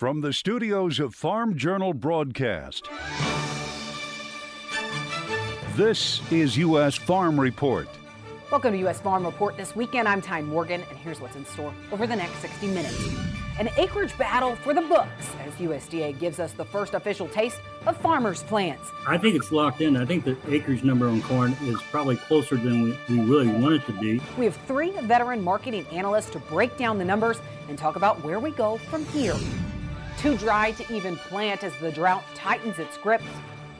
From the studios of Farm Journal Broadcast, this is U.S. Farm Report. Welcome to U.S. Farm Report this weekend. I'm Tyne Morgan, and here's what's in store over the next 60 minutes. An acreage battle for the books as USDA gives us the first official taste of farmers' plans. I think it's locked in. I think the acreage number on corn is probably closer than we, we really want it to be. We have three veteran marketing analysts to break down the numbers and talk about where we go from here. Too dry to even plant as the drought tightens its grip.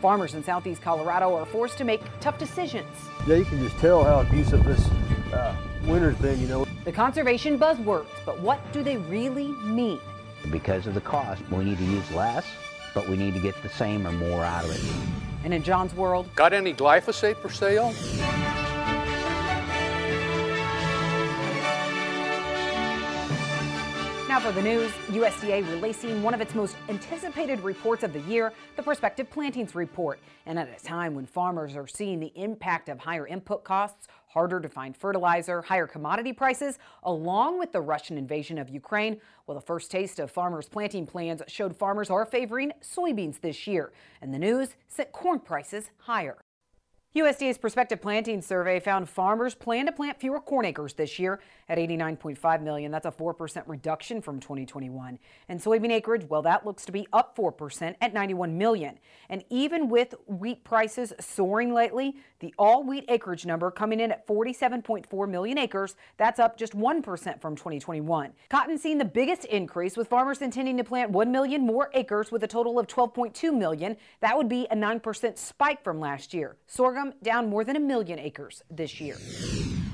Farmers in southeast Colorado are forced to make tough decisions. Yeah, you can just tell how abusive this uh, winter's been, you know. The conservation buzzwords, but what do they really mean? Because of the cost, we need to use less, but we need to get the same or more out of it. And in John's world, got any glyphosate for sale? Now for the news, USDA releasing one of its most anticipated reports of the year, the Prospective Plantings Report. And at a time when farmers are seeing the impact of higher input costs, harder to find fertilizer, higher commodity prices, along with the Russian invasion of Ukraine, well, the first taste of farmers' planting plans showed farmers are favoring soybeans this year. And the news sent corn prices higher. USDA's prospective planting survey found farmers plan to plant fewer corn acres this year at 89.5 million. That's a 4% reduction from 2021. And soybean acreage, well, that looks to be up 4% at 91 million. And even with wheat prices soaring lately, the all wheat acreage number coming in at 47.4 million acres, that's up just 1% from 2021. Cotton seen the biggest increase with farmers intending to plant 1 million more acres with a total of 12.2 million. That would be a 9% spike from last year. Sorghum down more than a million acres this year.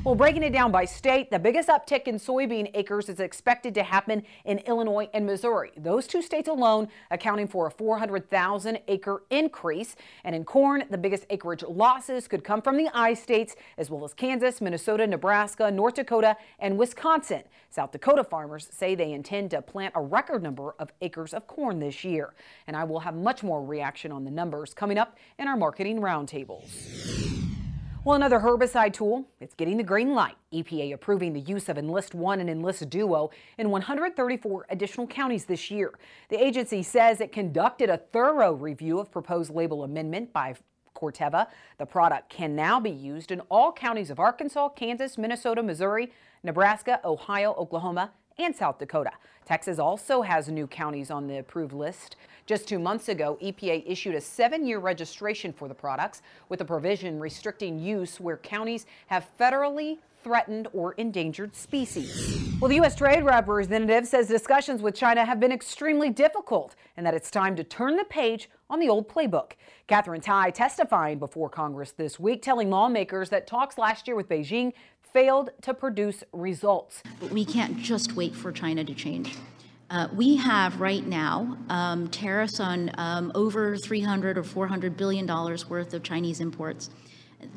Well, breaking it down by state, the biggest uptick in soybean acres is expected to happen in Illinois and Missouri. Those two states alone accounting for a 400,000 acre increase. And in corn, the biggest acreage losses could come from the I states, as well as Kansas, Minnesota, Nebraska, North Dakota, and Wisconsin. South Dakota farmers say they intend to plant a record number of acres of corn this year. And I will have much more reaction on the numbers coming up in our marketing roundtables. Well, another herbicide tool, it's getting the green light. EPA approving the use of Enlist One and Enlist Duo in 134 additional counties this year. The agency says it conducted a thorough review of proposed label amendment by Corteva. The product can now be used in all counties of Arkansas, Kansas, Minnesota, Missouri, Nebraska, Ohio, Oklahoma, and South Dakota. Texas also has new counties on the approved list. Just two months ago, EPA issued a seven year registration for the products with a provision restricting use where counties have federally threatened or endangered species. Well, the U.S. Trade Representative says discussions with China have been extremely difficult and that it's time to turn the page on the old playbook. Katherine Tai testifying before Congress this week, telling lawmakers that talks last year with Beijing failed to produce results. We can't just wait for China to change. Uh, we have right now um, tariffs on um, over 300 or 400 billion dollars worth of Chinese imports.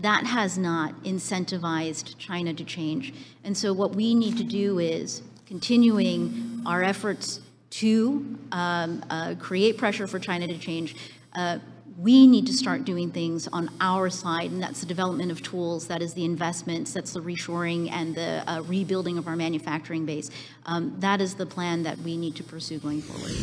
That has not incentivized China to change. And so, what we need to do is continuing our efforts to um, uh, create pressure for China to change. Uh, we need to start doing things on our side, and that's the development of tools, that is the investments, that's the reshoring and the uh, rebuilding of our manufacturing base. Um, that is the plan that we need to pursue going forward.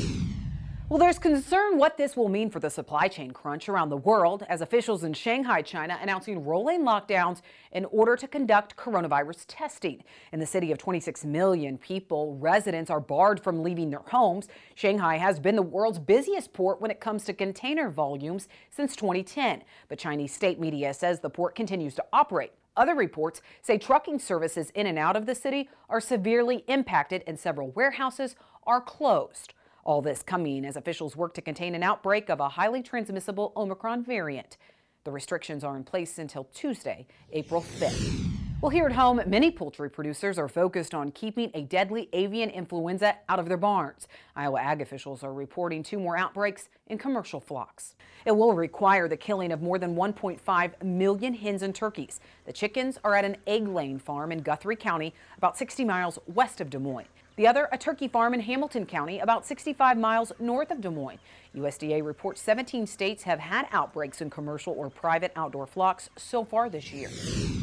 Well, there's concern what this will mean for the supply chain crunch around the world as officials in Shanghai, China, announcing rolling lockdowns in order to conduct coronavirus testing. In the city of 26 million people, residents are barred from leaving their homes. Shanghai has been the world's busiest port when it comes to container volumes since 2010. But Chinese state media says the port continues to operate. Other reports say trucking services in and out of the city are severely impacted and several warehouses are closed. All this coming as officials work to contain an outbreak of a highly transmissible Omicron variant. The restrictions are in place until Tuesday, April 5th. Well, here at home, many poultry producers are focused on keeping a deadly avian influenza out of their barns. Iowa ag officials are reporting two more outbreaks in commercial flocks. It will require the killing of more than 1.5 million hens and turkeys. The chickens are at an egg laying farm in Guthrie County, about 60 miles west of Des Moines. The other, a turkey farm in Hamilton County, about 65 miles north of Des Moines. USDA reports 17 states have had outbreaks in commercial or private outdoor flocks so far this year.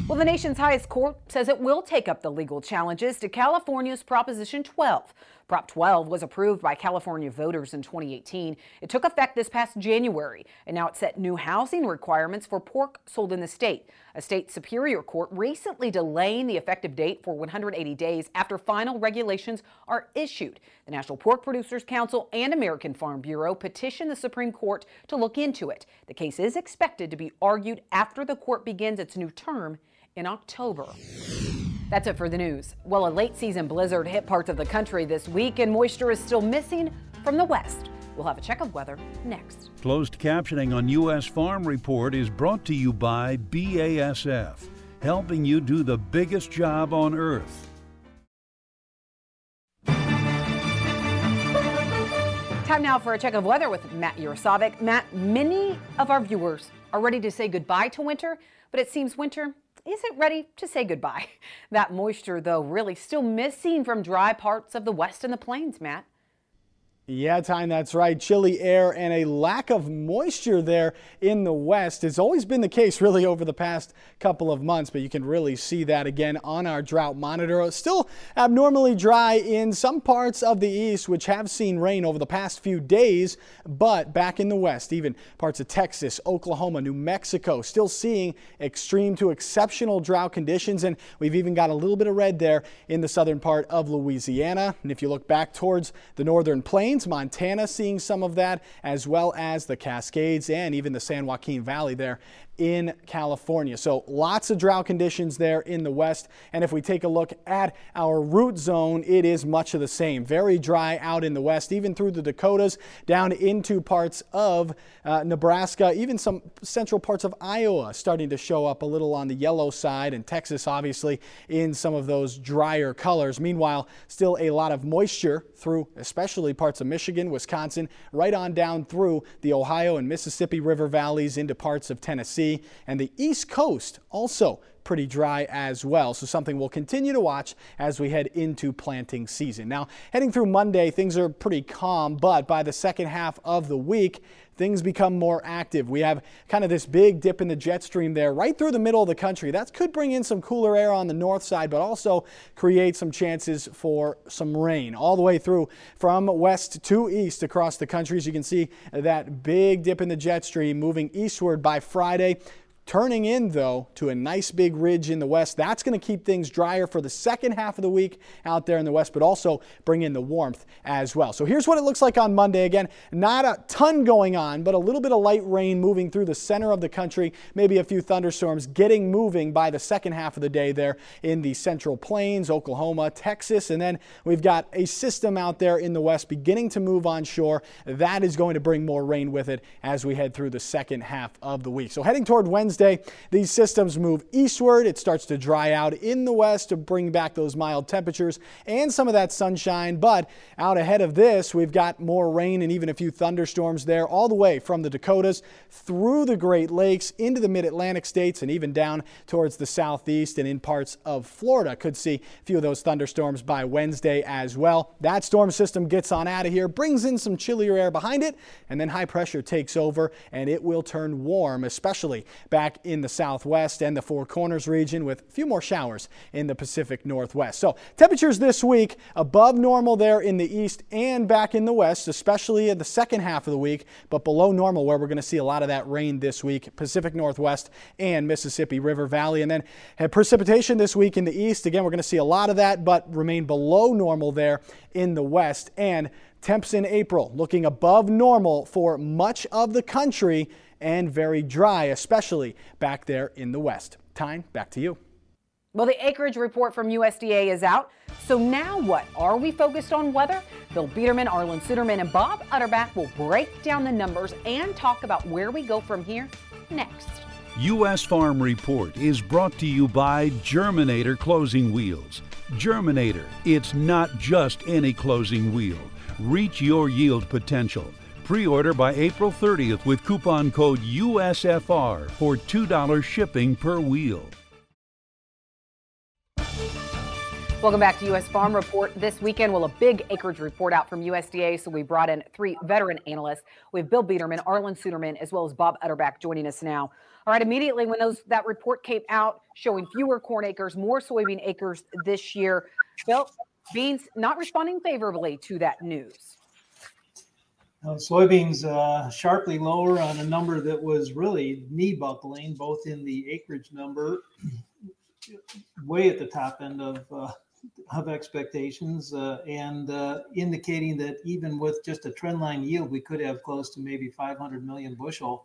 Well, the nation's highest court says it will take up the legal challenges to California's Proposition 12. Prop 12 was approved by California voters in 2018. It took effect this past January, and now it set new housing requirements for pork sold in the state. A state superior court recently delaying the effective date for 180 days after final regulations are issued. The National Pork Producers Council and American Farm Bureau petitioned the Supreme Court to look into it. The case is expected to be argued after the court begins its new term in October. That's it for the news. Well, a late season blizzard hit parts of the country this week, and moisture is still missing from the west. We'll have a check of weather next. Closed captioning on U.S. Farm Report is brought to you by BASF, helping you do the biggest job on earth. Time now for a check of weather with Matt Yurosavik. Matt, many of our viewers are ready to say goodbye to winter, but it seems winter isn't ready to say goodbye. That moisture, though, really still missing from dry parts of the west and the plains, Matt. Yeah, Tyne, that's right. Chilly air and a lack of moisture there in the west. It's always been the case really over the past couple of months, but you can really see that again on our drought monitor. Still abnormally dry in some parts of the east, which have seen rain over the past few days, but back in the west, even parts of Texas, Oklahoma, New Mexico, still seeing extreme to exceptional drought conditions. And we've even got a little bit of red there in the southern part of Louisiana. And if you look back towards the northern plains, Plains, Montana seeing some of that, as well as the Cascades and even the San Joaquin Valley there in California. So lots of drought conditions there in the west. And if we take a look at our root zone, it is much of the same. Very dry out in the west, even through the Dakotas, down into parts of uh, Nebraska, even some central parts of Iowa starting to show up a little on the yellow side, and Texas obviously in some of those drier colors. Meanwhile, still a lot of moisture through especially parts of Michigan, Wisconsin, right on down through the Ohio and Mississippi River valleys into parts of Tennessee and the East Coast also pretty dry as well. So something we'll continue to watch as we head into planting season. Now, heading through Monday, things are pretty calm, but by the second half of the week, things become more active. We have kind of this big dip in the jet stream there right through the middle of the country. That could bring in some cooler air on the north side, but also create some chances for some rain all the way through from west to east across the country. As you can see, that big dip in the jet stream moving eastward by Friday. Turning in, though, to a nice big ridge in the west. That's going to keep things drier for the second half of the week out there in the west, but also bring in the warmth as well. So here's what it looks like on Monday. Again, not a ton going on, but a little bit of light rain moving through the center of the country. Maybe a few thunderstorms getting moving by the second half of the day there in the central plains, Oklahoma, Texas. And then we've got a system out there in the west beginning to move onshore. That is going to bring more rain with it as we head through the second half of the week. So heading toward Wednesday, Wednesday, these systems move eastward. It starts to dry out in the west to bring back those mild temperatures and some of that sunshine. But out ahead of this, we've got more rain and even a few thunderstorms there all the way from the Dakotas through the Great Lakes into the mid-Atlantic states and even down towards the southeast and in parts of Florida. Could see a few of those thunderstorms by Wednesday as well. That storm system gets on out of here, brings in some chillier air behind it, and then high pressure takes over and it will turn warm, especially back back in the southwest and the Four Corners region with a few more showers in the Pacific Northwest. So temperatures this week above normal there in the east and back in the west, especially in the second half of the week, but below normal where we're going to see a lot of that rain this week, Pacific Northwest and Mississippi River Valley. And then had precipitation this week in the east. Again, we're going to see a lot of that, but remain below normal there in the west. And temps in April looking above normal for much of the country and very dry, especially back there in the west. Tyne, back to you. Well, the acreage report from USDA is out. So now what? Are we focused on weather? Bill Biedermann, Arlan Suderman, and Bob Utterback will break down the numbers and talk about where we go from here next. U.S. Farm Report is brought to you by Germinator Closing Wheels. Germinator, it's not just any closing wheel. Reach your yield potential. Pre order by April 30th with coupon code USFR for $2 shipping per wheel. Welcome back to U.S. Farm Report. This weekend, well, a big acreage report out from USDA, so we brought in three veteran analysts. We have Bill Biedermann, Arlan Suderman, as well as Bob Utterback joining us now. All right, immediately when those that report came out showing fewer corn acres, more soybean acres this year, Bill, Beans not responding favorably to that news. Uh, soybeans uh, sharply lower on a number that was really knee buckling, both in the acreage number, way at the top end of uh, of expectations, uh, and uh, indicating that even with just a trendline yield, we could have close to maybe 500 million bushel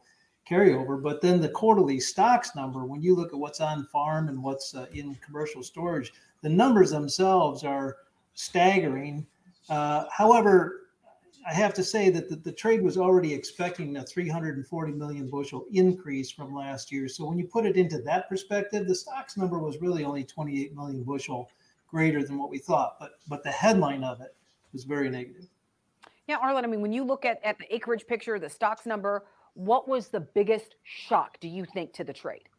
carryover. But then the quarterly stocks number, when you look at what's on farm and what's in commercial storage, the numbers themselves are staggering. however, I have to say that the, the, trade was already expecting a 340 million bushel increase from last year. So when you put it into that perspective, the stocks number was really only 28 million bushel greater than what we thought. But but the headline of it was very negative. Yeah, Arlan. I mean, when you look at, at the acreage picture, the stocks number, what was the biggest shock, do you think, to the trade?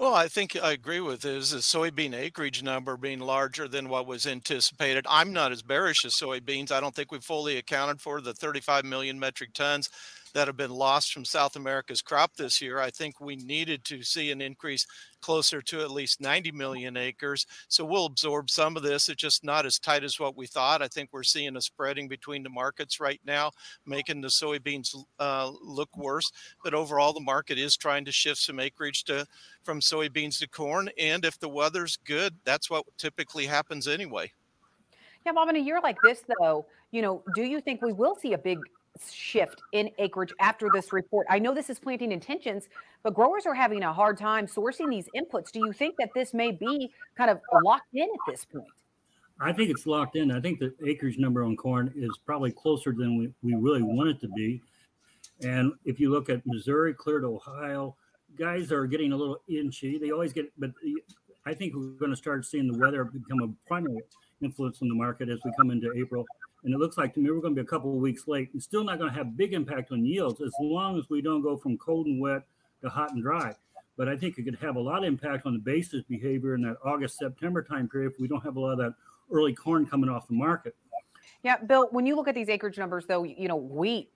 Well, I think I agree with this. The soybean acreage number being larger than what was anticipated. I'm not as bearish as soybeans. I don't think we fully accounted for the 35 million metric tons that have been lost from South America's crop this year. I think we needed to see an increase closer to at least 90 million acres. So we'll absorb some of this. It's just not as tight as what we thought. I think we're seeing a spreading between the markets right now, making the soybeans uh, look worse. But overall, the market is trying to shift some acreage to from soybeans to corn. And if the weather's good, that's what typically happens anyway. Yeah, Bob, in a year like this, though, you know, do you think we will see a big shift in acreage after this report? I know this is planting intentions, but growers are having a hard time sourcing these inputs. Do you think that this may be kind of locked in at this point? I think it's locked in. I think the acreage number on corn is probably closer than we, we really want it to be. And if you look at Missouri, clear to Ohio, guys are getting a little inchy. They always get, but I think we're going to start seeing the weather become a primary influence on the market as we come into April and it looks like to me we're going to be a couple of weeks late. It's still not going to have big impact on yields as long as we don't go from cold and wet to hot and dry. But I think it could have a lot of impact on the basis behavior in that August September time period if we don't have a lot of that early corn coming off the market. Yeah, Bill, when you look at these acreage numbers, though, you know, wheat,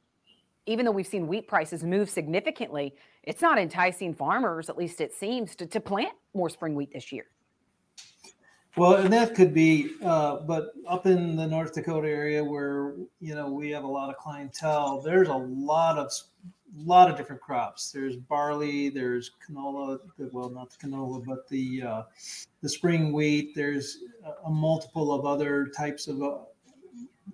even though we've seen wheat prices move significantly, it's not enticing farmers, at least it seems, to, to plant more spring wheat this year. Well, and that could be, uh, but up in the North Dakota area where you know we have a lot of clientele, there's a lot of lot of different crops. There's barley, there's canola, well, not the canola, but the uh, the spring wheat. There's a, multiple of other types of uh,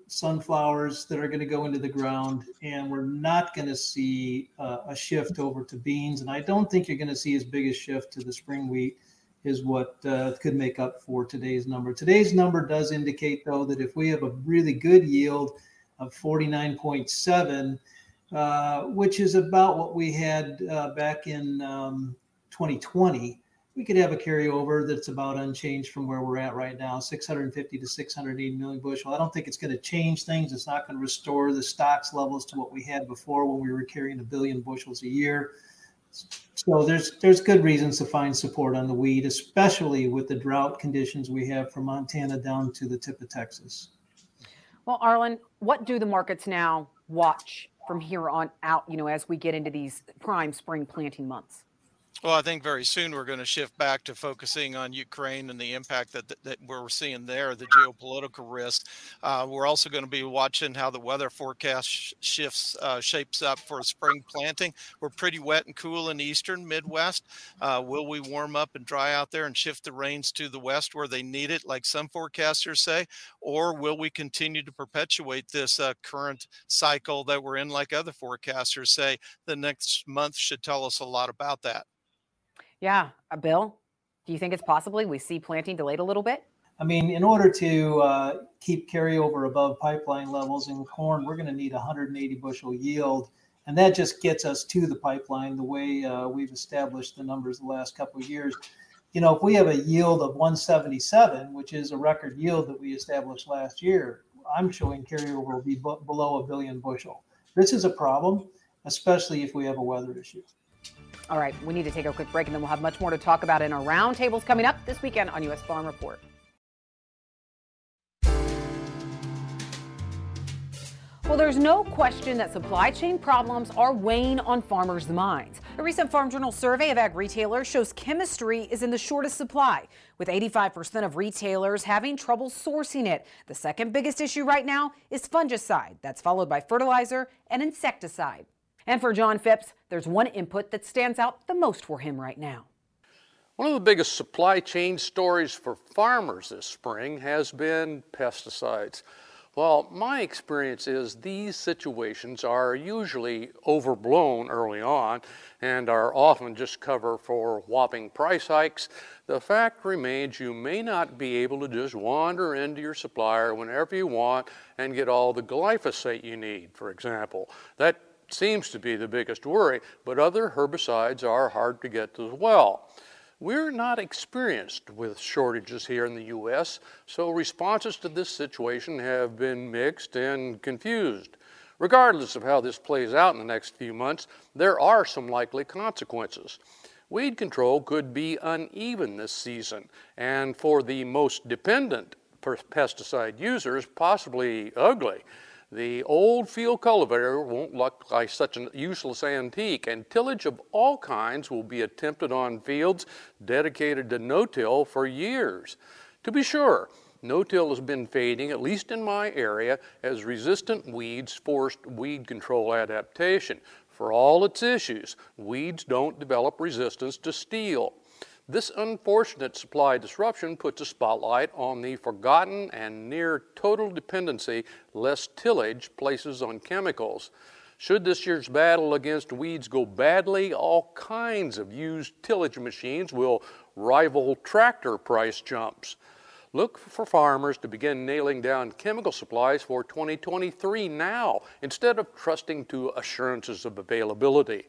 sunflowers that are going to go into the ground, and we're not going to see uh, a shift over to beans. And I don't think you're going to see as big a shift to the spring wheat is what uh, could make up for today's number. Today's number does indicate, though, that if we have a really good yield of 49.7, uh, which is about what we had uh, back in um, 2020, we could have a carryover that's about unchanged from where we're at right now 650 to 680 million bushel. I don't think it's going to change things. It's not going to restore the stocks levels to what we had before when we were carrying a billion bushels a year. So there's there's good reasons to find support on the wheat, especially with the drought conditions we have from Montana down to the tip of Texas. Well, Arlan, what do the markets now watch from here on out, you know, as we get into these prime spring planting months? Well, I think very soon we're going to shift back to focusing on Ukraine and the impact that, that, that we're seeing there, the geopolitical risk. Uh, we're also going to be watching how the weather forecast sh- shifts, uh, shapes up for spring planting. We're pretty wet and cool in the eastern Midwest. Uh, will we warm up and dry out there and shift the rains to the west where they need it, like some forecasters say? Or will we continue to perpetuate this uh, current cycle that we're in, like other forecasters say? The next month should tell us a lot about that. Yeah, uh, Bill, do you think it's possibly we see planting delayed a little bit? I mean, in order to uh, keep carryover above pipeline levels in corn, we're going to need 180 bushel yield, and that just gets us to the pipeline the way uh, we've established the numbers the last couple of years. You know, if we have a yield of 177, which is a record yield that we established last year, I'm showing carryover will be b- below a billion bushel. This is a problem, especially if we have a weather issue. All right, we need to take a quick break and then we'll have much more to talk about in our roundtables coming up this weekend on U.S. Farm Report. Well, there's no question that supply chain problems are weighing on farmers' minds. A recent Farm Journal survey of ag retailers shows chemistry is in the shortest supply, with 85% of retailers having trouble sourcing it. The second biggest issue right now is fungicide. That's followed by fertilizer and insecticide. And for John Phipps, there's one input that stands out the most for him right now. One of the biggest supply chain stories for farmers this spring has been pesticides. Well, my experience is these situations are usually overblown early on and are often just cover for whopping price hikes. The fact remains you may not be able to just wander into your supplier whenever you want and get all the glyphosate you need, for example. That seems to be the biggest worry, but other herbicides are hard to get as well. We're not experienced with shortages here in the U.S., so responses to this situation have been mixed and confused. Regardless of how this plays out in the next few months, there are some likely consequences. Weed control could be uneven this season, and for the most dependent pesticide users, possibly ugly. The old field cultivator won't look like such a useless antique, and tillage of all kinds will be attempted on fields dedicated to no-till for years. To be sure, no-till has been fading, at least in my area, as resistant weeds forced weed control adaptation. For all its issues, weeds don't develop resistance to steel. This unfortunate supply disruption puts a spotlight on the forgotten and near total dependency less tillage places on chemicals. Should this year's battle against weeds go badly, all kinds of used tillage machines will rival tractor price jumps. Look for farmers to begin nailing down chemical supplies for 2023 now instead of trusting to assurances of availability.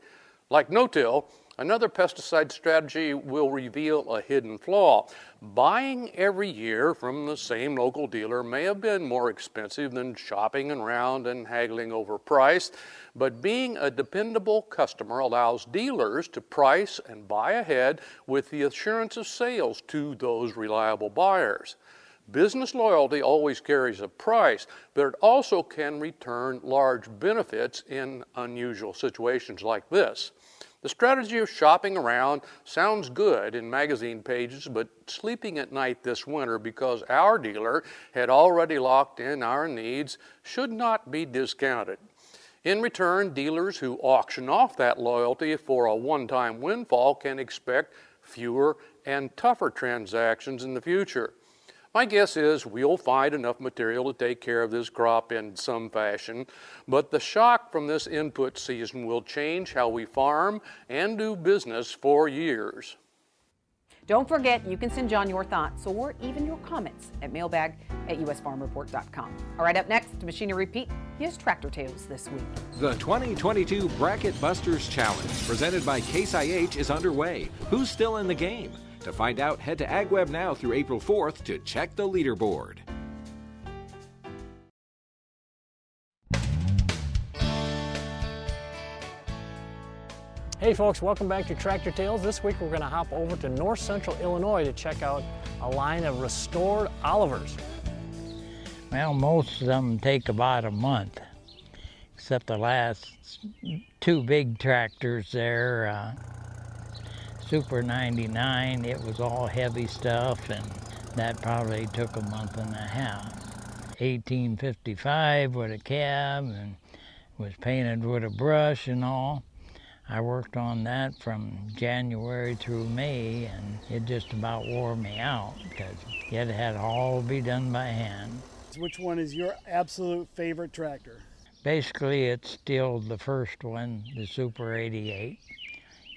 Like no-till, Another pesticide strategy will reveal a hidden flaw. Buying every year from the same local dealer may have been more expensive than shopping around and haggling over price, but being a dependable customer allows dealers to price and buy ahead with the assurance of sales to those reliable buyers. Business loyalty always carries a price, but it also can return large benefits in unusual situations like this. The strategy of shopping around sounds good in magazine pages, but sleeping at night this winter because our dealer had already locked in our needs should not be discounted. In return, dealers who auction off that loyalty for a one time windfall can expect fewer and tougher transactions in the future. My guess is we'll find enough material to take care of this crop in some fashion, but the shock from this input season will change how we farm and do business for years. Don't forget, you can send John your thoughts or even your comments at mailbag at usfarmreport.com. All right, up next, Machinery Pete. Here's Tractor Tales this week. The 2022 Bracket Busters Challenge, presented by Case IH, is underway. Who's still in the game? To find out, head to AgWeb now through April 4th to check the leaderboard. Hey folks, welcome back to Tractor Tales. This week we're going to hop over to north central Illinois to check out a line of restored Olivers. Well, most of them take about a month, except the last two big tractors there. Uh, Super 99, it was all heavy stuff, and that probably took a month and a half. 1855 with a cab and was painted with a brush and all. I worked on that from January through May, and it just about wore me out because it had all be done by hand. Which one is your absolute favorite tractor? Basically, it's still the first one, the Super 88.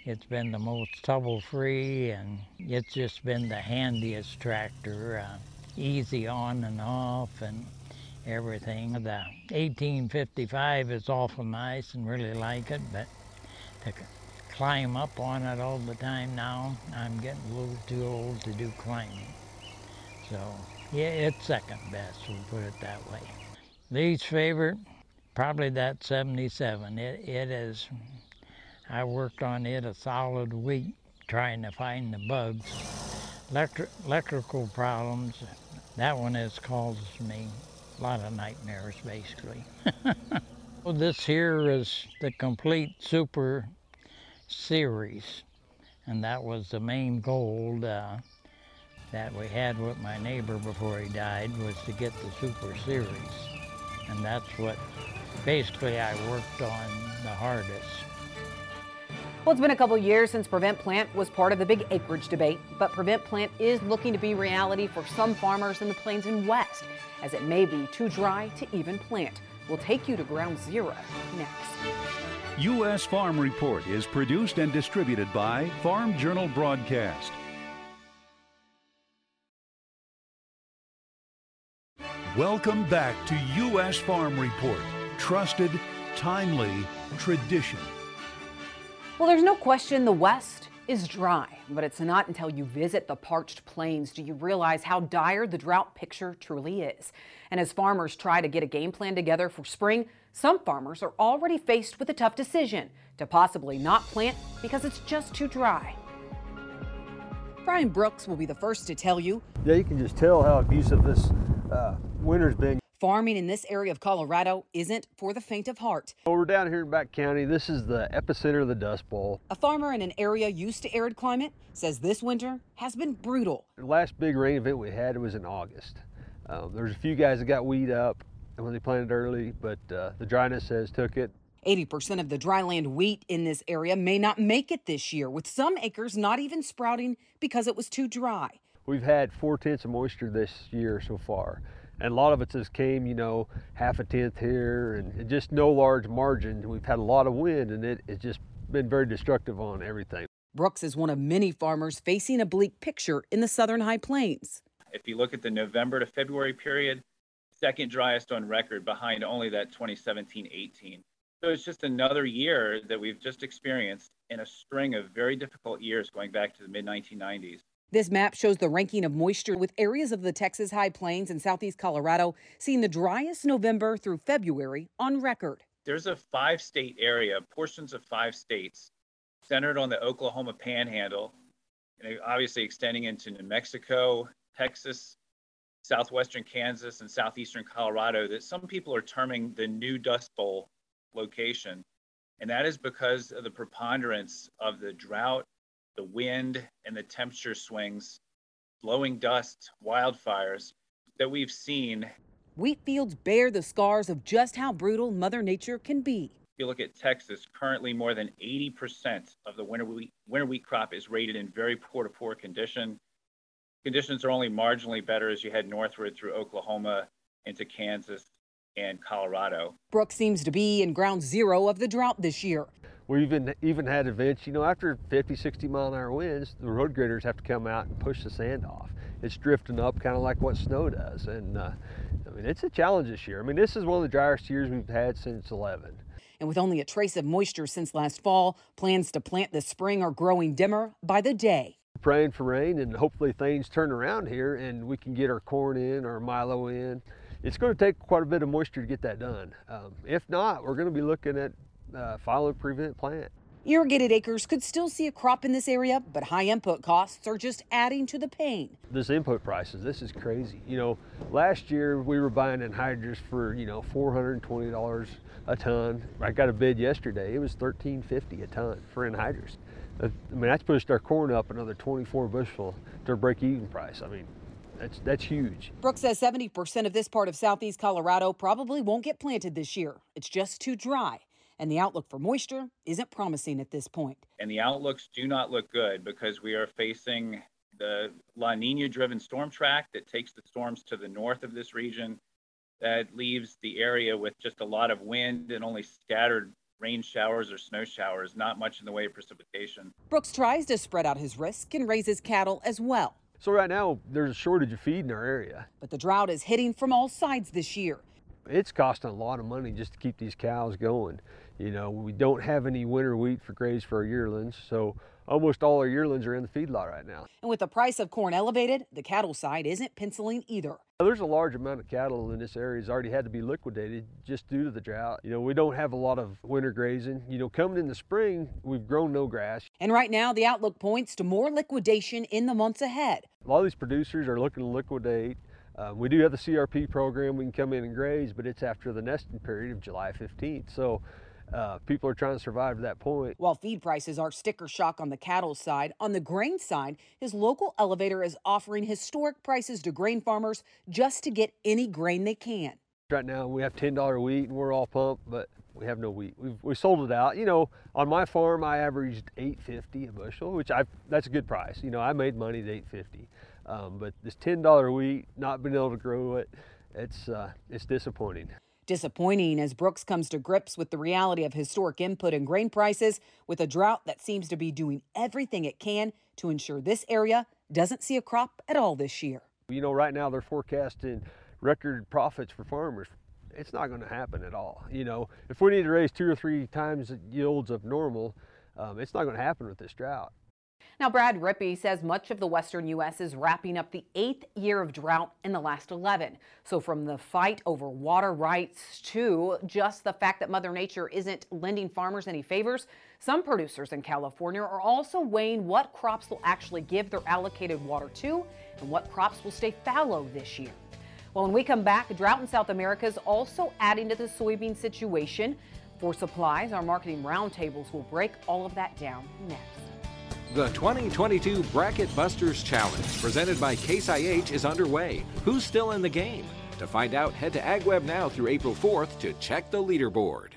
It's been the most trouble-free and it's just been the handiest tractor, uh, easy on and off and everything. The 1855 is awful nice and really like it, but to climb up on it all the time now, I'm getting a little too old to do climbing. So, yeah, it's second best, we'll put it that way. Least favorite, probably that 77. It, it is I worked on it a solid week trying to find the bugs. Electri electrical problems, that one has caused me A lot of nightmares, basically. well, this here is the complete super series, and that was the main goal uh, that we had with my neighbor before he died was to get the super series, and that's what basically I worked on the hardest. Well, it's been a couple years since Prevent Plant was part of the big acreage debate, but Prevent Plant is looking to be reality for some farmers in the plains and west, as it may be too dry to even plant. We'll take you to ground zero next. U.S. Farm Report is produced and distributed by Farm Journal Broadcast. Welcome back to U.S. Farm Report. Trusted, timely, tradition. Well, there's no question the West is dry, but it's not until you visit the parched plains do you realize how dire the drought picture truly is. And as farmers try to get a game plan together for spring, some farmers are already faced with a tough decision to possibly not plant because it's just too dry. Brian Brooks will be the first to tell you. Yeah, you can just tell how abusive this uh, winter's been. Farming in this area of Colorado isn't for the faint of heart. Well, we're down here in Baca County. This is the epicenter of the Dust Bowl. A farmer in an area used to arid climate says this winter has been brutal. The last big rain event we had was in August. Um, there's a few guys that got weed up when they planted early, but uh, the dryness has took it. 80% of the dryland wheat in this area may not make it this year, with some acres not even sprouting because it was too dry. We've had four tenths of moisture this year so far and a lot of it just came, you know, half a tenth here and just no large margin. We've had a lot of wind and it, it's just been very destructive on everything. Brooks is one of many farmers facing a bleak picture in the southern high plains. If you look at the November to February period, second driest on record behind only that 2017-18. So it's just another year that we've just experienced in a string of very difficult years going back to the mid 1990s. This map shows the ranking of moisture with areas of the Texas High Plains and southeast Colorado seeing the driest November through February on record. There's a five state area, portions of five states, centered on the Oklahoma panhandle, and obviously extending into New Mexico, Texas, southwestern Kansas, and southeastern Colorado, that some people are terming the new Dust Bowl location. And that is because of the preponderance of the drought the wind and the temperature swings, blowing dust, wildfires that we've seen. Wheat fields bear the scars of just how brutal Mother Nature can be. If you look at Texas, currently more than 80% of the winter wheat, winter wheat crop is rated in very poor to poor condition. Conditions are only marginally better as you head northward through Oklahoma into Kansas and Colorado. Brooks seems to be in ground zero of the drought this year. We even even had events, you know, after 50, 60 mile an hour winds, the road graders have to come out and push the sand off. It's drifting up kind of like what snow does. And uh, I mean, it's a challenge this year. I mean, this is one of the driest years we've had since 11. And with only a trace of moisture since last fall, plans to plant this spring are growing dimmer by the day. Praying for rain and hopefully things turn around here and we can get our corn in, our milo in. It's going to take quite a bit of moisture to get that done. Um, if not, we're going to be looking at uh, follow prevent plant. Irrigated acres could still see a crop in this area, but high input costs are just adding to the pain. This input prices, this is crazy. You know, last year we were buying anhydrous for, you know, $420 a ton. I got a bid yesterday, it was $13.50 a ton for anhydrous. I mean, that's pushed our corn up another 24 bushel to a break-even price. I mean, that's, that's huge. Brooks says 70% of this part of southeast Colorado probably won't get planted this year. It's just too dry and the outlook for moisture isn't promising at this point. And the outlooks do not look good because we are facing the La Nina driven storm track that takes the storms to the north of this region that leaves the area with just a lot of wind and only scattered rain showers or snow showers, not much in the way of precipitation. Brooks tries to spread out his risk and raises cattle as well. So right now there's a shortage of feed in our area. But the drought is hitting from all sides this year. It's costing a lot of money just to keep these cows going. You know, we don't have any winter wheat for graze for our yearlings, so almost all our yearlings are in the feedlot right now. And with the price of corn elevated, the cattle side isn't penciling either. There's a large amount of cattle in this area that's already had to be liquidated just due to the drought. You know, we don't have a lot of winter grazing. You know, coming in the spring, we've grown no grass. And right now, the outlook points to more liquidation in the months ahead. A lot of these producers are looking to liquidate Uh, we do have the CRP program. We can come in and graze, but it's after the nesting period of July 15th. So uh, people are trying to survive to that point. While feed prices are sticker shock on the cattle side, on the grain side, his local elevator is offering historic prices to grain farmers just to get any grain they can. Right now we have $10 wheat and we're all pumped, but we have no wheat. We've we sold it out. You know, on my farm I averaged 8.50 a bushel, which I that's a good price. You know, I made money at 8.50. Um, but this $10 wheat, not being able to grow it, it's uh, it's disappointing. Disappointing as Brooks comes to grips with the reality of historic input and grain prices with a drought that seems to be doing everything it can to ensure this area doesn't see a crop at all this year. You know, right now they're forecasting record profits for farmers. It's not going to happen at all. You know, if we need to raise two or three times the yields of normal, um, it's not going to happen with this drought. Now, Brad Rippey says much of the western U.S. is wrapping up the eighth year of drought in the last 11. So, from the fight over water rights to just the fact that Mother Nature isn't lending farmers any favors, some producers in California are also weighing what crops they'll actually give their allocated water to and what crops will stay fallow this year. Well, when we come back, drought in South America is also adding to the soybean situation. For supplies, our marketing roundtables will break all of that down next. The 2022 Bracket Busters Challenge, presented by Case IH, is underway. Who's still in the game? To find out, head to AgWeb now through April 4th to check the leaderboard.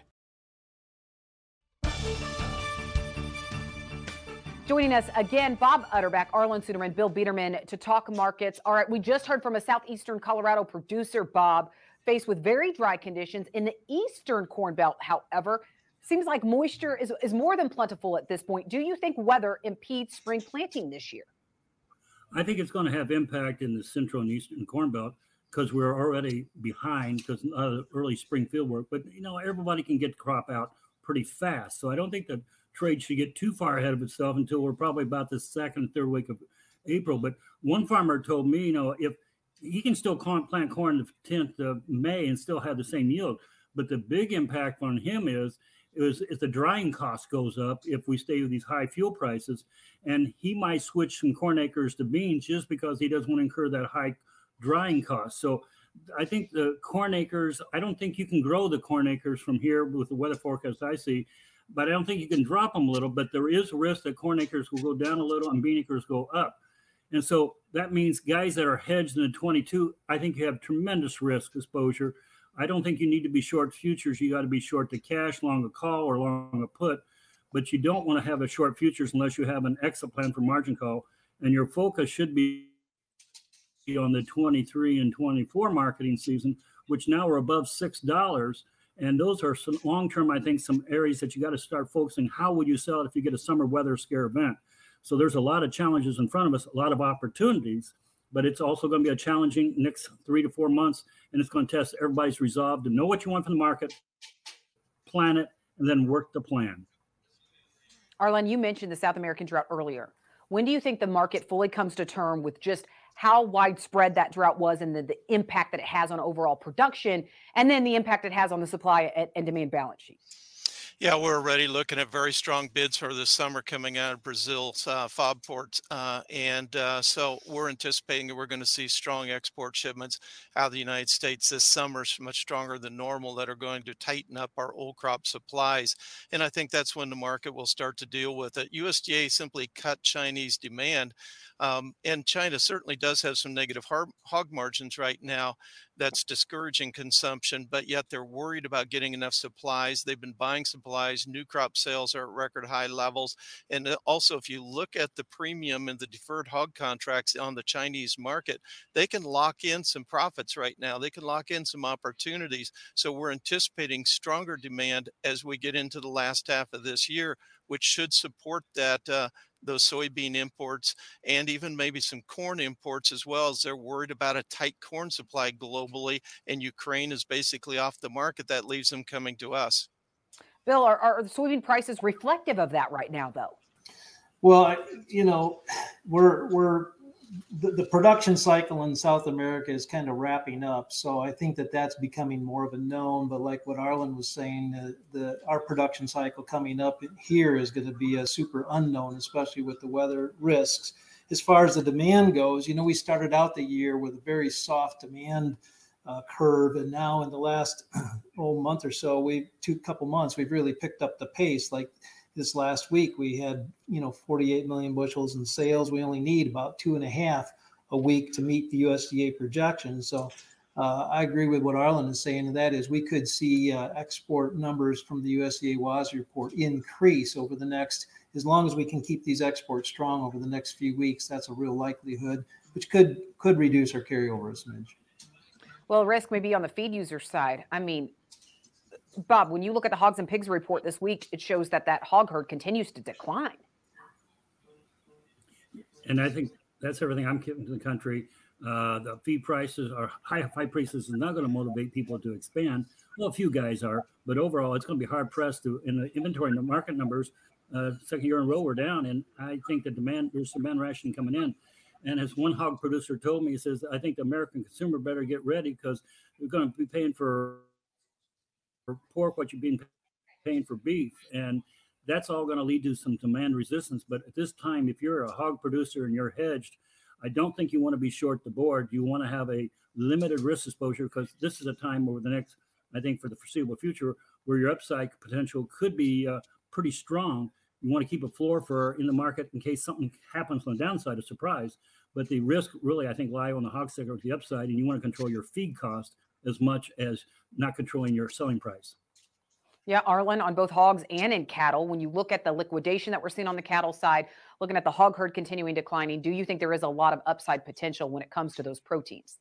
Joining us again, Bob Utterback, Arlan Suderman, Bill Biedermann to talk markets. All right, we just heard from a southeastern Colorado producer, Bob, faced with very dry conditions in the eastern Corn Belt. However, Seems like moisture is, is more than plentiful at this point. Do you think weather impedes spring planting this year? I think it's going to have impact in the central and eastern corn belt because we're already behind because of early spring field work. But you know, everybody can get crop out pretty fast. So I don't think the trade should get too far ahead of itself until we're probably about the second, third week of April. But one farmer told me, you know, if he can still plant corn the 10th of May and still have the same yield. But the big impact on him is is if the drying cost goes up if we stay with these high fuel prices and he might switch some corn acres to beans just because he doesn't want to incur that high drying cost. So i think the corn acres i don't think you can grow the corn acres from here with the weather forecast i see but i don't think you can drop them a little but there is a risk that corn acres will go down a little and bean acres go up. And so that means guys that are hedged in the 22 i think you have tremendous risk exposure I don't think you need to be short futures. You got to be short the cash, long a call, or long a put. But you don't want to have a short futures unless you have an exit plan for margin call. And your focus should be on the 23 and 24 marketing season, which now are above six dollars. And those are some long term, I think, some areas that you got to start focusing. How would you sell it if you get a summer weather scare event? So there's a lot of challenges in front of us, a lot of opportunities but it's also going to be a challenging next three to four months, and it's going to test everybody's resolve to know what you want from the market, plan it, and then work the plan. Arlan, you mentioned the South American drought earlier. When do you think the market fully comes to term with just how widespread that drought was and the, the impact that it has on overall production, and then the impact it has on the supply and, and demand balance sheet? Yeah, we're already looking at very strong bids for this summer coming out of Brazil's uh, FOB ports. Uh, and uh, so we're anticipating that we're going to see strong export shipments out of the United States this summer, much stronger than normal, that are going to tighten up our old crop supplies. And I think that's when the market will start to deal with it. USDA simply cut Chinese demand. Um, and China certainly does have some negative hog margins right now that's discouraging consumption, but yet they're worried about getting enough supplies. They've been buying supplies. New crop sales are at record high levels. And uh, also, if you look at the premium and the deferred hog contracts on the Chinese market, they can lock in some profits right now. They can lock in some opportunities. So we're anticipating stronger demand as we get into the last half of this year, which should support that uh, those soybean imports and even maybe some corn imports as well as they're worried about a tight corn supply globally and Ukraine is basically off the market that leaves them coming to us. Bill, are, are the soybean prices reflective of that right now though? Well, you know, we're we're the, the production cycle in South America is kind of wrapping up. So I think that that's becoming more of a known. But like what Arlan was saying, the our production cycle coming up here is going to be a super unknown, especially with the weather risks. as far as the demand goes, you know, we started out the year with a very soft demand uh, curve, and now in the last oh, month or so, we two couple months, we've really picked up the pace. Like this last week, we had you know 48 million bushels in sales. We only need about two and a half a week to meet the USDA projections. So. Uh, I agree with what Arlan is saying, and that is we could see uh, export numbers from the USDA WASDE report increase over the next as long as we can keep these exports strong over the next few weeks, that's a real likelihood, which could could reduce our carryover a. Well, risk maybe on the feed user side. I mean, Bob, when you look at the hogs and pigs report this week, it shows that that hog herd continues to decline. And I think that's everything I'm giving to the country. Uh, the feed prices are high. High prices is not going to motivate people to expand. Well, a few guys are, but overall, it's going to be hard pressed to. In the inventory and the market numbers, uh, second year in a row we're down, and I think the demand there's demand rationing coming in. And as one hog producer told me, he says, I think the American consumer better get ready because we're going to be paying for, for pork what you've been paying for beef, and that's all going to lead to some demand resistance. But at this time, if you're a hog producer and you're hedged, I don't think you want to be short the board. You want to have a limited risk exposure because this is a time over the next, I think, for the foreseeable future, where your upside potential could be uh, pretty strong. You want to keep a floor for in the market in case something happens on the downside, a surprise. But the risk really, I think, lie on the hog sector with the upside, and you want to control your feed cost as much as not controlling your selling price. Yeah, Arlan, on both hogs and in cattle, when you look at the liquidation that we're seeing on the cattle side, looking at the hog herd continuing declining, do you think there is a lot of upside potential when it comes to those proteins?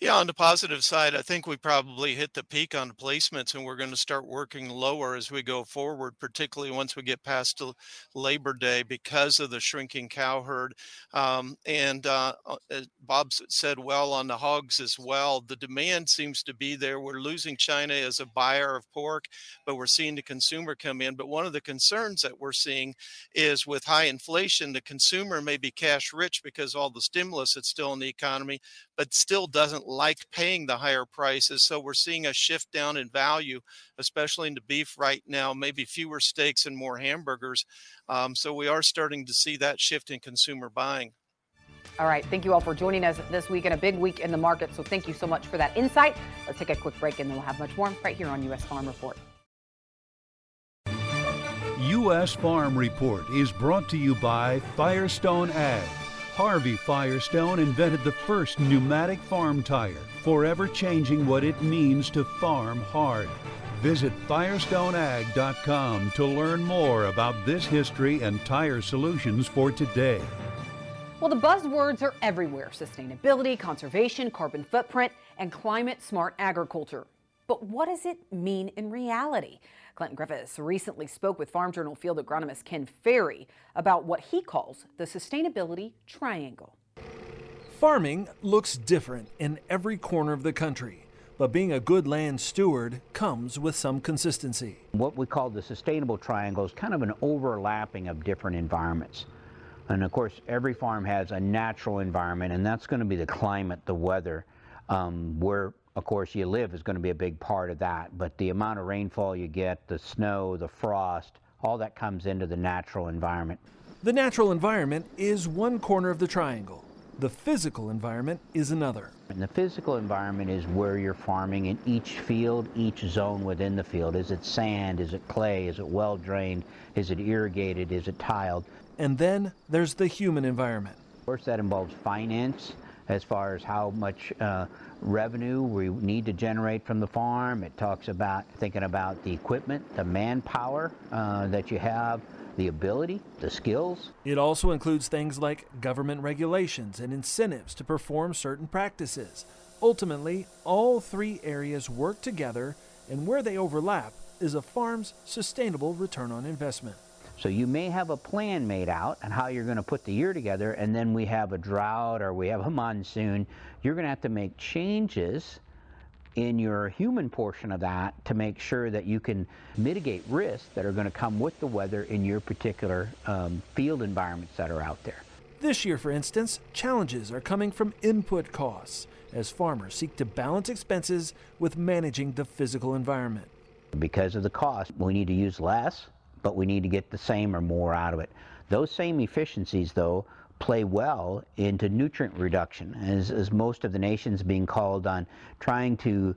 Yeah, on the positive side, I think we probably hit the peak on placements and we're going to start working lower as we go forward, particularly once we get past Labor Day because of the shrinking cow herd. Um, and uh, uh Bob said well on the hogs as well, the demand seems to be there. We're losing China as a buyer of pork, but we're seeing the consumer come in. But one of the concerns that we're seeing is with high inflation, the consumer may be cash rich because all the stimulus that's still in the economy, but still doesn't like paying the higher prices. So we're seeing a shift down in value, especially into beef right now, maybe fewer steaks and more hamburgers. Um, so we are starting to see that shift in consumer buying. All right. Thank you all for joining us this week and a big week in the market. So thank you so much for that insight. Let's take a quick break and then we'll have much more right here on U.S. Farm Report. U.S. Farm Report is brought to you by Firestone Ag Harvey Firestone invented the first pneumatic farm tire, forever changing what it means to farm hard. Visit FirestoneAg.com to learn more about this history and tire solutions for today. Well, the buzzwords are everywhere sustainability, conservation, carbon footprint, and climate smart agriculture. But what does it mean in reality? Clinton Griffiths recently spoke with Farm Journal field agronomist Ken Ferrie about what he calls the sustainability triangle. Farming looks different in every corner of the country, but being a good land steward comes with some consistency. What we call the sustainable triangle is kind of an overlapping of different environments. And of course, every farm has a natural environment, and that's going to be the climate, the weather, um, where of course, you live is going to be a big part of that. But the amount of rainfall you get, the snow, the frost, all that comes into the natural environment. The natural environment is one corner of the triangle. The physical environment is another. And the physical environment is where you're farming in each field, each zone within the field. Is it sand? Is it clay? Is it well drained? Is it irrigated? Is it tiled? And then there's the human environment. Of course, that involves finance as far as how much uh, revenue we need to generate from the farm. It talks about thinking about the equipment, the manpower uh, that you have, the ability, the skills. It also includes things like government regulations and incentives to perform certain practices. Ultimately, all three areas work together, and where they overlap is a farm's sustainable return on investment. So you may have a plan made out on how you're going to put the year together, and then we have a drought or we have a monsoon. You're going to have to make changes in your human portion of that to make sure that you can mitigate risks that are going to come with the weather in your particular um, field environments that are out there. This year, for instance, challenges are coming from input costs as farmers seek to balance expenses with managing the physical environment. Because of the cost, we need to use less but we need to get the same or more out of it. Those same efficiencies, though, play well into nutrient reduction, as, as most of the nations being called on trying to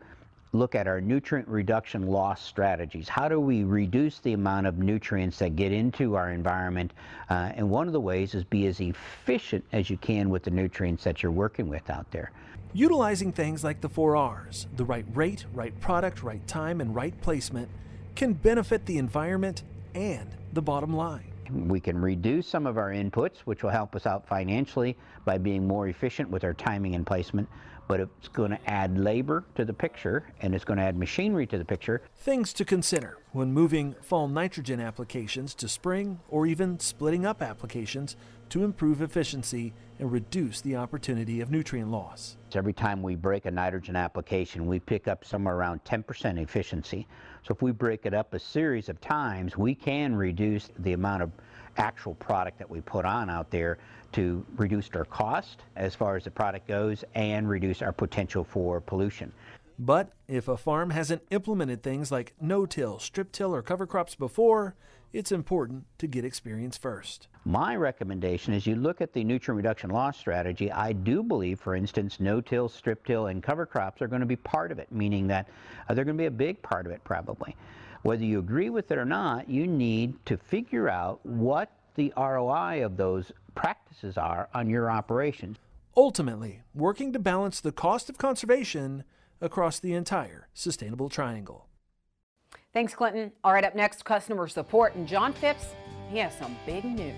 look at our nutrient reduction loss strategies. How do we reduce the amount of nutrients that get into our environment? Uh, and one of the ways is be as efficient as you can with the nutrients that you're working with out there. Utilizing things like the four R's, the right rate, right product, right time, and right placement, can benefit the environment and the bottom line. We can reduce some of our inputs, which will help us out financially by being more efficient with our timing and placement, but it's going to add labor to the picture and it's going to add machinery to the picture. Things to consider when moving fall nitrogen applications to spring or even splitting up applications to improve efficiency and reduce the opportunity of nutrient loss. Every time we break a nitrogen application, we pick up somewhere around 10% efficiency. So if we break it up a series of times, we can reduce the amount of actual product that we put on out there to reduce our cost as far as the product goes and reduce our potential for pollution. But if a farm hasn't implemented things like no-till, strip-till, or cover crops before, it's important to get experience first. My recommendation is you look at the nutrient reduction loss strategy. I do believe, for instance, no-till, strip-till, and cover crops are going to be part of it, meaning that uh, they're going to be a big part of it probably. Whether you agree with it or not, you need to figure out what the ROI of those practices are on your operations. Ultimately, working to balance the cost of conservation across the entire sustainable triangle. Thanks, Clinton. All right, up next, customer support. And John Phipps, he has some big news.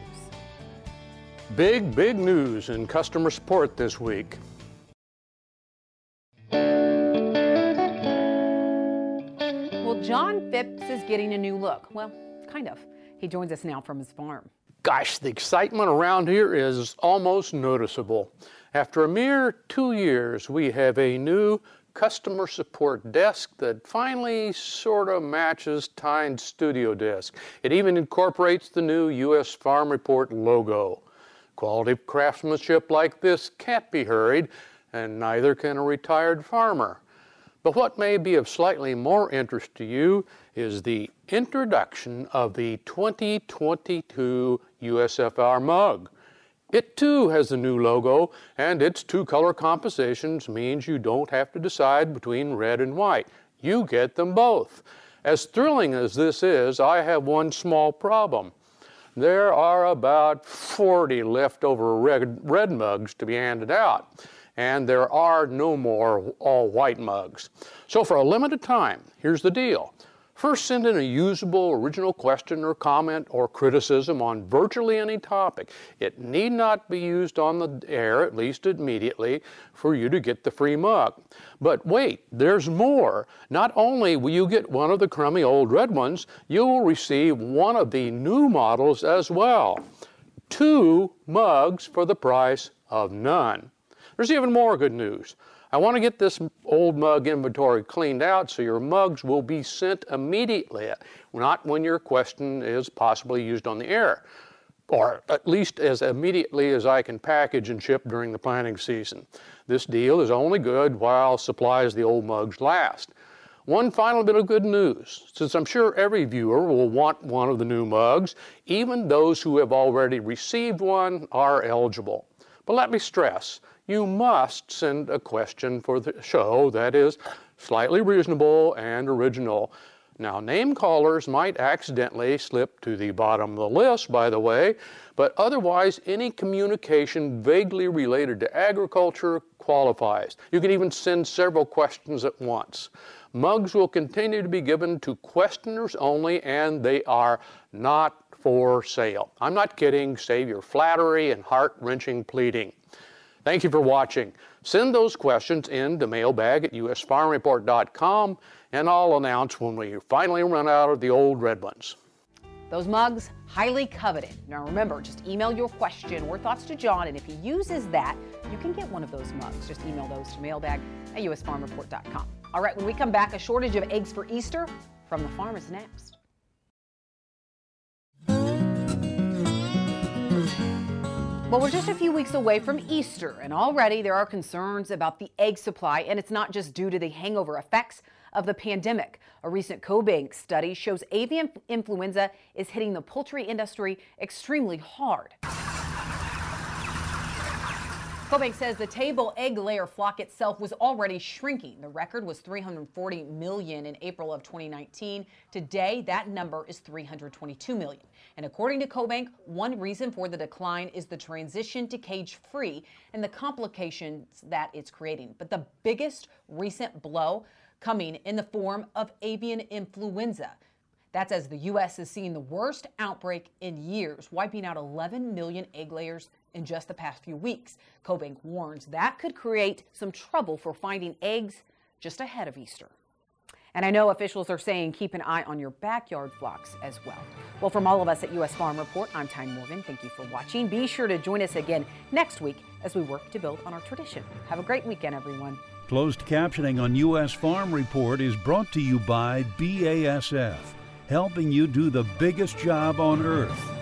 Big, big news in customer support this week. Well, John Phipps is getting a new look. Well, kind of. He joins us now from his farm. Gosh, the excitement around here is almost noticeable. After a mere two years, we have a new customer support desk that finally sort of matches Tyne's studio desk. It even incorporates the new U.S. Farm Report logo. Quality craftsmanship like this can't be hurried, and neither can a retired farmer. But what may be of slightly more interest to you is the introduction of the 2022 USFR mug. It too has the new logo, and its two color compositions means you don't have to decide between red and white. You get them both. As thrilling as this is, I have one small problem. There are about 40 leftover red, red mugs to be handed out, and there are no more all white mugs. So for a limited time, here's the deal. First, send in a usable original question or comment or criticism on virtually any topic. It need not be used on the air, at least immediately, for you to get the free mug. But wait, there's more. Not only will you get one of the crummy old red ones, you will receive one of the new models as well. Two mugs for the price of none. There's even more good news. I want to get this old mug inventory cleaned out so your mugs will be sent immediately, not when your question is possibly used on the air, or at least as immediately as I can package and ship during the planting season. This deal is only good while supplies the old mugs last. One final bit of good news. Since I'm sure every viewer will want one of the new mugs, even those who have already received one are eligible. But let me stress, you must send a question for the show that is slightly reasonable and original. Now, name callers might accidentally slip to the bottom of the list, by the way, but otherwise, any communication vaguely related to agriculture qualifies. You can even send several questions at once. Mugs will continue to be given to questioners only, and they are not for sale. I'm not kidding. Save your flattery and heart wrenching pleading. Thank you for watching. Send those questions in to mailbag at usfarmreport.com and I'll announce when we finally run out of the old red ones. Those mugs, highly coveted. Now remember, just email your question or thoughts to John, and if he uses that, you can get one of those mugs. Just email those to mailbag at usfarmreport.com. All right, when we come back, a shortage of eggs for Easter from the farm is next. Well, we're just a few weeks away from Easter, and already there are concerns about the egg supply, and it's not just due to the hangover effects of the pandemic. A recent CoBank study shows avian influenza is hitting the poultry industry extremely hard. CoBank says the table egg layer flock itself was already shrinking. The record was 340 million in April of 2019. Today, that number is 322 million. And according to CoBank, one reason for the decline is the transition to cage free and the complications that it's creating. But the biggest recent blow coming in the form of avian influenza. That's as the U.S. is seeing the worst outbreak in years, wiping out 11 million egg layers in just the past few weeks. CoBank warns that could create some trouble for finding eggs just ahead of Easter. And I know officials are saying keep an eye on your backyard flocks as well. Well, from all of us at U.S. Farm Report, I'm Tyne Morgan. Thank you for watching. Be sure to join us again next week as we work to build on our tradition. Have a great weekend, everyone. Closed captioning on U.S. Farm Report is brought to you by BASF helping you do the biggest job on earth.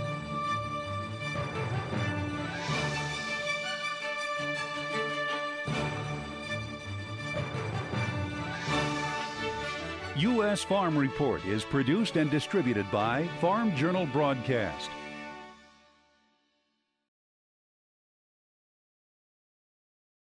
U.S. Farm Report is produced and distributed by Farm Journal Broadcast.